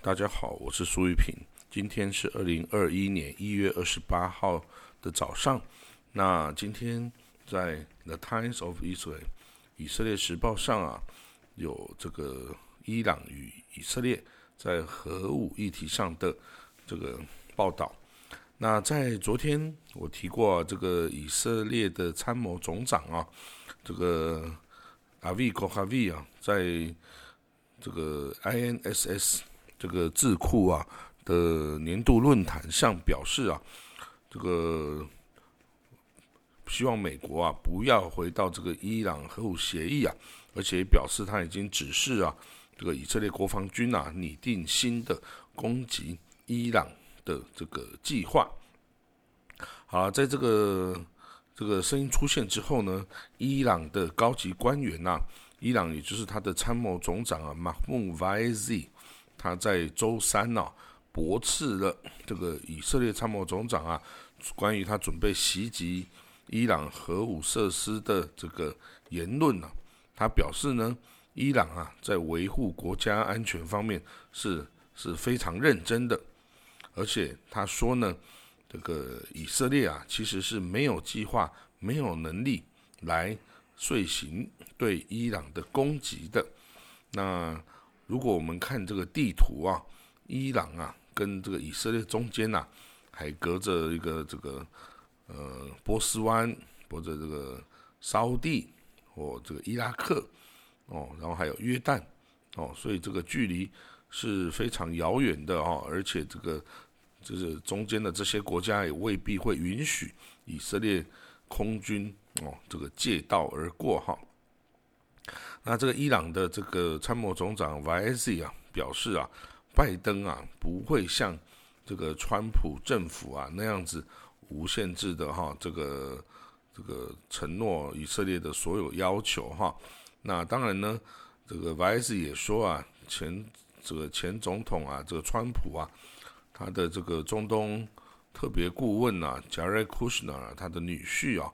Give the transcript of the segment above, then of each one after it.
大家好，我是苏玉平。今天是二零二一年一月二十八号的早上。那今天在《The Times of Israel》以色列时报上啊，有这个伊朗与以色列在核武议题上的这个报道。那在昨天我提过，这个以色列的参谋总长啊，这个阿维科哈维啊，在这个 INSS 这个智库啊的年度论坛上表示啊，这个希望美国啊不要回到这个伊朗核武协议啊，而且表示他已经指示啊这个以色列国防军啊拟定新的攻击伊朗的这个计划。好，在这个这个声音出现之后呢，伊朗的高级官员呐。伊朗也就是他的参谋总长啊，马穆瓦兹，他在周三呢驳斥了这个以色列参谋总长啊关于他准备袭击伊朗核武设施的这个言论呢。他表示呢，伊朗啊在维护国家安全方面是是非常认真的，而且他说呢，这个以色列啊其实是没有计划、没有能力来。遂行对伊朗的攻击的。那如果我们看这个地图啊，伊朗啊跟这个以色列中间呐，还隔着一个这个呃波斯湾或者这个沙地或这个伊拉克哦，然后还有约旦哦，所以这个距离是非常遥远的哦，而且这个就是中间的这些国家也未必会允许以色列空军。哦，这个借道而过哈。那这个伊朗的这个参谋总长 YZ 啊表示啊，拜登啊不会像这个川普政府啊那样子无限制的哈这个这个承诺以色列的所有要求哈。那当然呢，这个 YZ 也说啊，前这个前总统啊这个川普啊，他的这个中东特别顾问啊 Jared Kushner 他的女婿啊。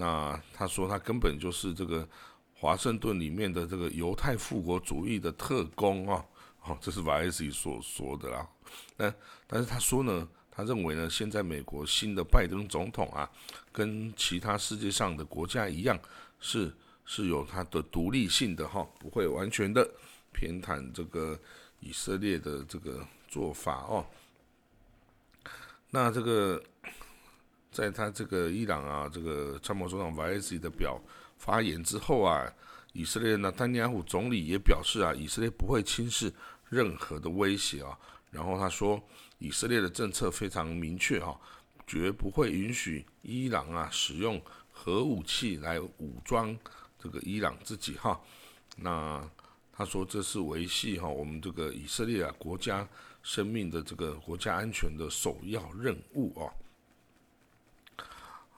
那他说他根本就是这个华盛顿里面的这个犹太复国主义的特工啊，哦，这是 v s 所说的啦。那但是他说呢，他认为呢，现在美国新的拜登总统啊，跟其他世界上的国家一样，是是有他的独立性的哈，不会完全的偏袒这个以色列的这个做法哦。那这个。在他这个伊朗啊，这个参谋总长瓦伊的表发言之后啊，以色列呢，丹尼亚胡总理也表示啊，以色列不会轻视任何的威胁啊。然后他说，以色列的政策非常明确哈，绝不会允许伊朗啊使用核武器来武装这个伊朗自己哈。那他说这是维系哈我们这个以色列啊国家生命的这个国家安全的首要任务啊。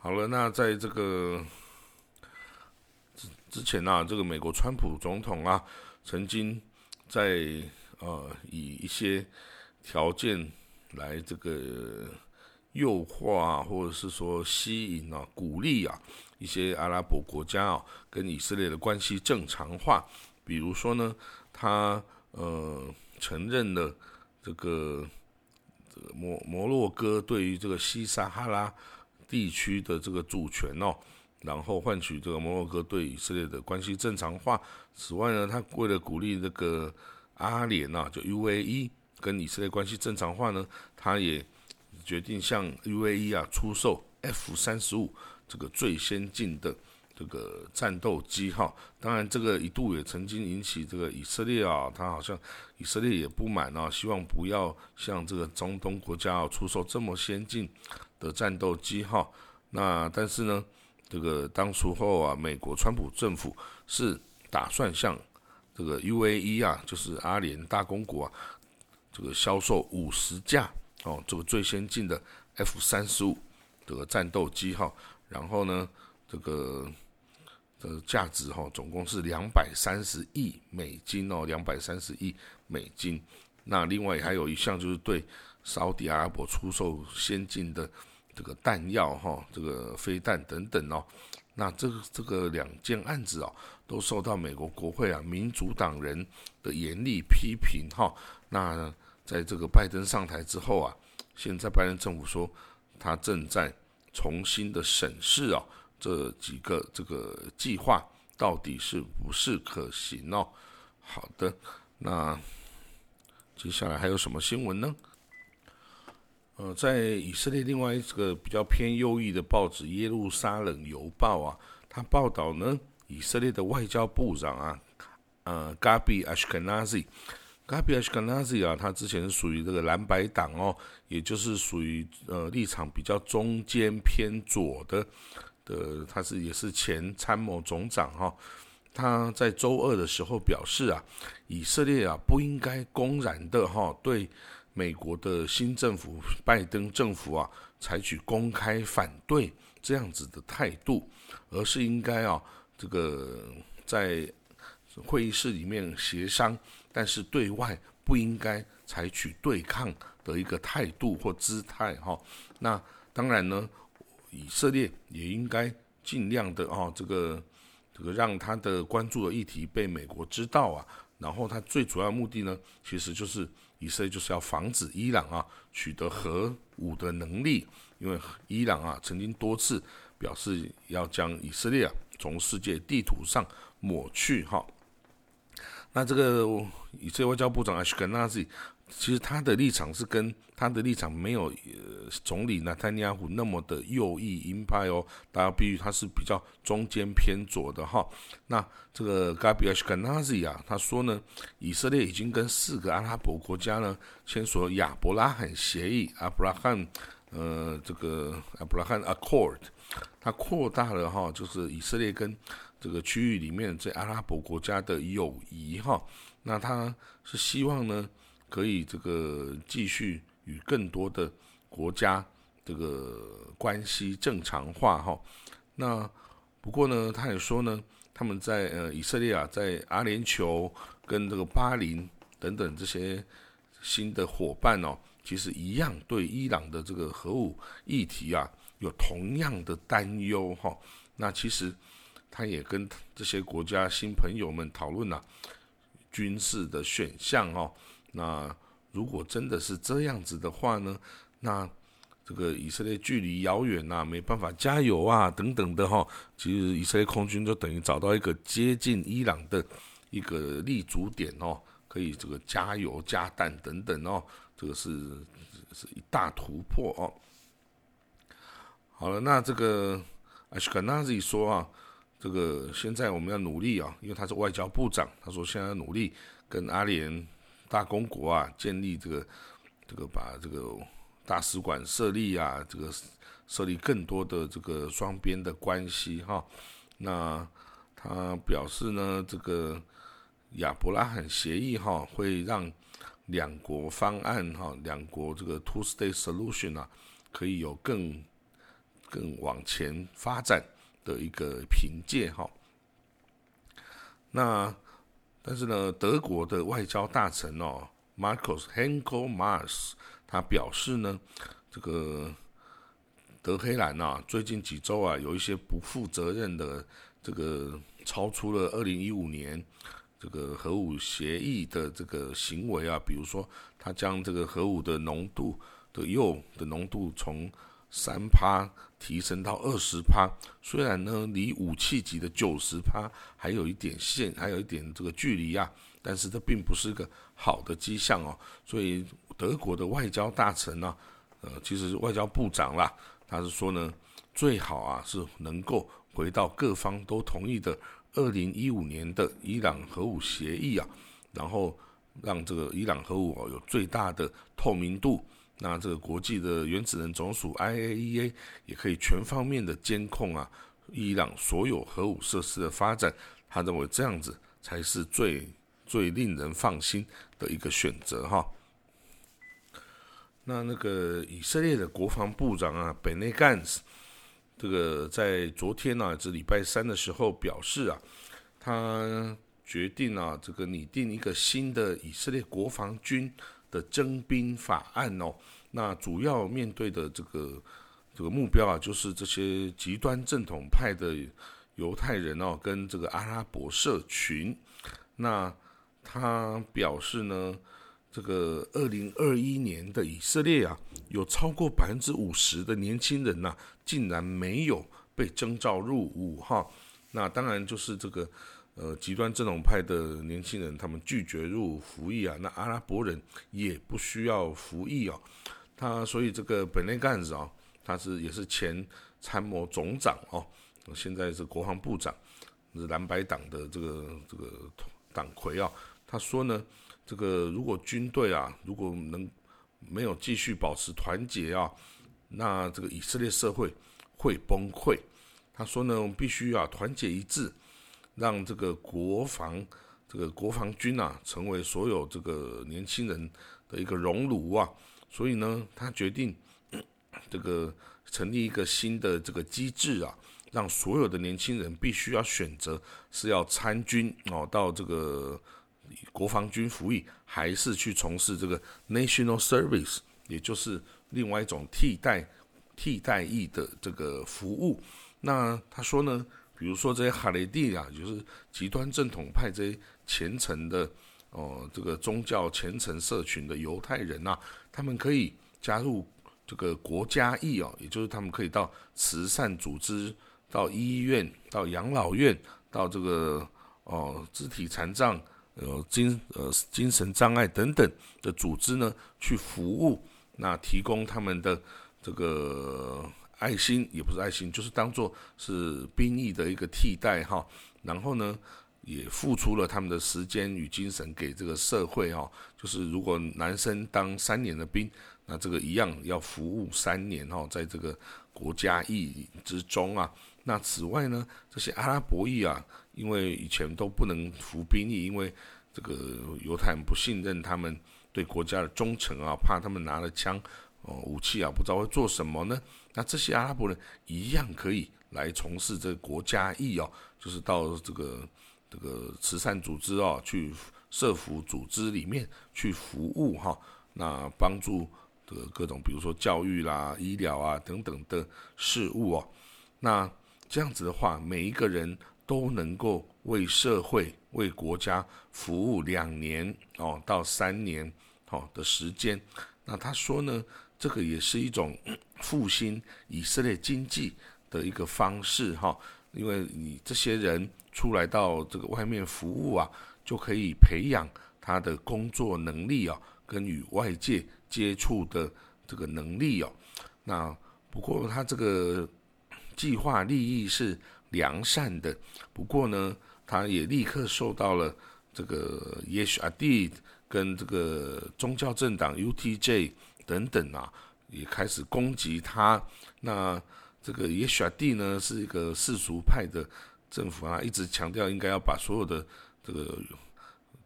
好了，那在这个之之前呢，这个美国川普总统啊，曾经在呃以一些条件来这个诱惑啊，或者是说吸引啊、鼓励啊一些阿拉伯国家啊跟以色列的关系正常化，比如说呢，他呃承认了这个这个摩摩洛哥对于这个西撒哈拉。地区的这个主权哦，然后换取这个摩洛哥对以色列的关系正常化。此外呢，他为了鼓励这个阿联呐，就 UAE 跟以色列关系正常化呢，他也决定向 UAE 啊出售 F 三十五这个最先进的这个战斗机哈。当然，这个一度也曾经引起这个以色列啊，他好像以色列也不满啊，希望不要向这个中东国家啊出售这么先进。的战斗机哈，那但是呢，这个当初后啊，美国川普政府是打算向这个 UAE 啊，就是阿联大公国啊，这个销售五十架哦，这个最先进的 F 三十五这个战斗机哈，然后呢，这个的价值哈，总共是两百三十亿美金哦，两百三十亿美金。那另外还有一项就是对沙特阿拉伯出售先进的。这个弹药哈，这个飞弹等等哦，那这个这个两件案子哦，都受到美国国会啊民主党人的严厉批评哈。那在这个拜登上台之后啊，现在拜登政府说他正在重新的审视啊这几个这个计划到底是不是可行哦。好的，那接下来还有什么新闻呢？呃，在以色列另外一个比较偏右翼的报纸《耶路撒冷邮报》啊，它报道呢，以色列的外交部长啊，呃，Gabi Ashkenazi，Gabi Ashkenazi 啊，他之前是属于这个蓝白党哦，也就是属于呃立场比较中间偏左的的，他是也是前参谋总长哈。他在周二的时候表示啊，以色列啊不应该公然的哈对。美国的新政府拜登政府啊，采取公开反对这样子的态度，而是应该啊，这个在会议室里面协商，但是对外不应该采取对抗的一个态度或姿态哈。那当然呢，以色列也应该尽量的啊，这个这个让他的关注的议题被美国知道啊。然后他最主要目的呢，其实就是以色列就是要防止伊朗啊取得核武的能力，因为伊朗啊曾经多次表示要将以色列啊从世界地图上抹去哈。那这个以色列外交部长阿什肯纳兹。其实他的立场是跟他的立场没有呃总理纳坦尼亚胡那么的右翼鹰派哦，大家必须他是比较中间偏左的哈。那这个 Gabriel s h k n a z i 啊，他说呢，以色列已经跟四个阿拉伯国家呢签署了亚伯拉罕协议，阿布拉罕呃这个阿布拉罕 Accord，他扩大了哈，就是以色列跟这个区域里面这阿拉伯国家的友谊哈。那他是希望呢。可以这个继续与更多的国家这个关系正常化哈。那不过呢，他也说呢，他们在呃以色列啊，在阿联酋跟这个巴林等等这些新的伙伴哦，其实一样对伊朗的这个核武议题啊有同样的担忧哈。那其实他也跟这些国家新朋友们讨论了军事的选项哦。那如果真的是这样子的话呢？那这个以色列距离遥远呐，没办法加油啊，等等的哈。其实以色列空军就等于找到一个接近伊朗的一个立足点哦，可以这个加油加弹等等哦。这个是是一大突破哦。好了，那这个阿什肯纳兹说啊，这个现在我们要努力啊，因为他是外交部长，他说现在努力跟阿联。大公国啊，建立这个这个把这个大使馆设立啊，这个设立更多的这个双边的关系哈。那他表示呢，这个亚伯拉罕协议哈，会让两国方案哈，两国这个 two state solution 啊，可以有更更往前发展的一个凭借哈。那。但是呢，德国的外交大臣哦，Marcus Henkel Mars，他表示呢，这个德黑兰呐，最近几周啊，有一些不负责任的这个超出了二零一五年这个核武协议的这个行为啊，比如说他将这个核武的浓度的铀的浓度从三趴提升到二十趴，虽然呢离武器级的九十趴还有一点线，还有一点这个距离啊，但是这并不是个好的迹象哦。所以德国的外交大臣呢，呃，其实外交部长啦，他是说呢，最好啊是能够回到各方都同意的二零一五年的伊朗核武协议啊，然后让这个伊朗核武有最大的透明度。那这个国际的原子能总署 IAEA 也可以全方面的监控啊，伊朗所有核武设施的发展，他认为这样子才是最最令人放心的一个选择哈。那那个以色列的国防部长啊，Benny Gantz，这个在昨天呢，这礼拜三的时候表示啊，他决定啊，这个拟定一个新的以色列国防军。的征兵法案哦，那主要面对的这个这个目标啊，就是这些极端正统派的犹太人哦，跟这个阿拉伯社群。那他表示呢，这个二零二一年的以色列啊，有超过百分之五十的年轻人呐，竟然没有被征召入伍哈。那当然就是这个呃极端正统派的年轻人，他们拒绝入服役啊。那阿拉伯人也不需要服役哦。他所以这个本内干子啊，他是也是前参谋总长哦，现在是国防部长，是蓝白党的这个这个党魁啊。他说呢，这个如果军队啊，如果能没有继续保持团结啊，那这个以色列社会会崩溃。他说呢，我们必须啊团结一致，让这个国防这个国防军啊成为所有这个年轻人的一个熔炉啊。所以呢，他决定这个成立一个新的这个机制啊，让所有的年轻人必须要选择是要参军哦，到这个国防军服役，还是去从事这个 national service，也就是另外一种替代替代役的这个服务。那他说呢，比如说这些哈雷蒂啊，就是极端正统派这些虔诚的哦，这个宗教虔诚社群的犹太人呐。他们可以加入这个国家义哦，也就是他们可以到慈善组织、到医院、到养老院、到这个哦肢体残障、呃精呃精神障碍等等的组织呢去服务，那提供他们的这个爱心，也不是爱心，就是当做是兵役的一个替代哈。然后呢？也付出了他们的时间与精神给这个社会哈，就是如果男生当三年的兵，那这个一样要服务三年哈，在这个国家义之中啊。那此外呢，这些阿拉伯裔啊，因为以前都不能服兵役，因为这个犹太人不信任他们对国家的忠诚啊，怕他们拿了枪哦武器啊，不知道会做什么呢？那这些阿拉伯人一样可以来从事这个国家义哦，就是到这个。这个慈善组织啊，去社福组织里面去服务哈，那帮助这个各种，比如说教育啦、医疗啊等等的事物哦。那这样子的话，每一个人都能够为社会、为国家服务两年哦到三年哦的时间。那他说呢，这个也是一种 复兴以色列经济的一个方式哈，因为你这些人。出来到这个外面服务啊，就可以培养他的工作能力啊，跟与外界接触的这个能力哦。那不过他这个计划利益是良善的，不过呢，他也立刻受到了这个 Yesh Adid 跟这个宗教政党 UTJ 等等啊，也开始攻击他。那这个 Yesh Adid 呢，是一个世俗派的。政府啊，一直强调应该要把所有的这个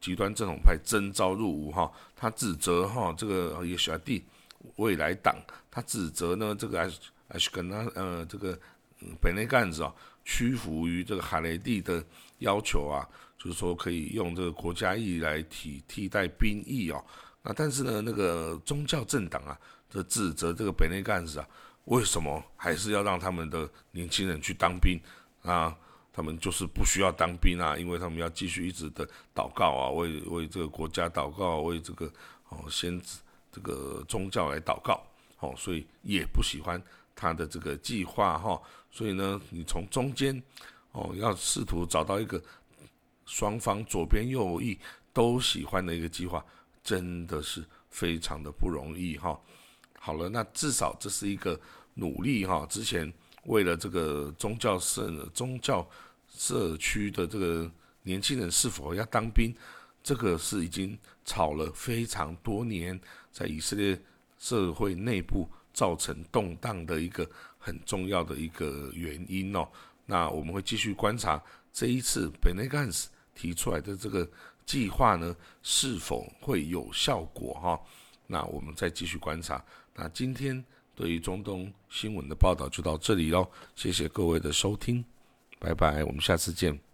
极端正统派征召入伍哈。他指责哈这个也选帝未来党，他指责呢这个是是跟他呃这个本内干子啊屈服于这个海雷蒂的要求啊，就是说可以用这个国家义来替替代兵役哦。那但是呢，那个宗教政党啊，这指责这个北内干子啊，为什么还是要让他们的年轻人去当兵啊？他们就是不需要当兵啊，因为他们要继续一直的祷告啊，为为这个国家祷告，为这个哦先这个宗教来祷告，哦，所以也不喜欢他的这个计划哈。所以呢，你从中间哦，要试图找到一个双方左边右翼都喜欢的一个计划，真的是非常的不容易哈。好了，那至少这是一个努力哈。之前为了这个宗教社宗教。社区的这个年轻人是否要当兵，这个是已经吵了非常多年，在以色列社会内部造成动荡的一个很重要的一个原因哦。那我们会继续观察这一次 Benegas 提出来的这个计划呢，是否会有效果哈？那我们再继续观察。那今天对于中东新闻的报道就到这里喽，谢谢各位的收听。拜拜，我们下次见。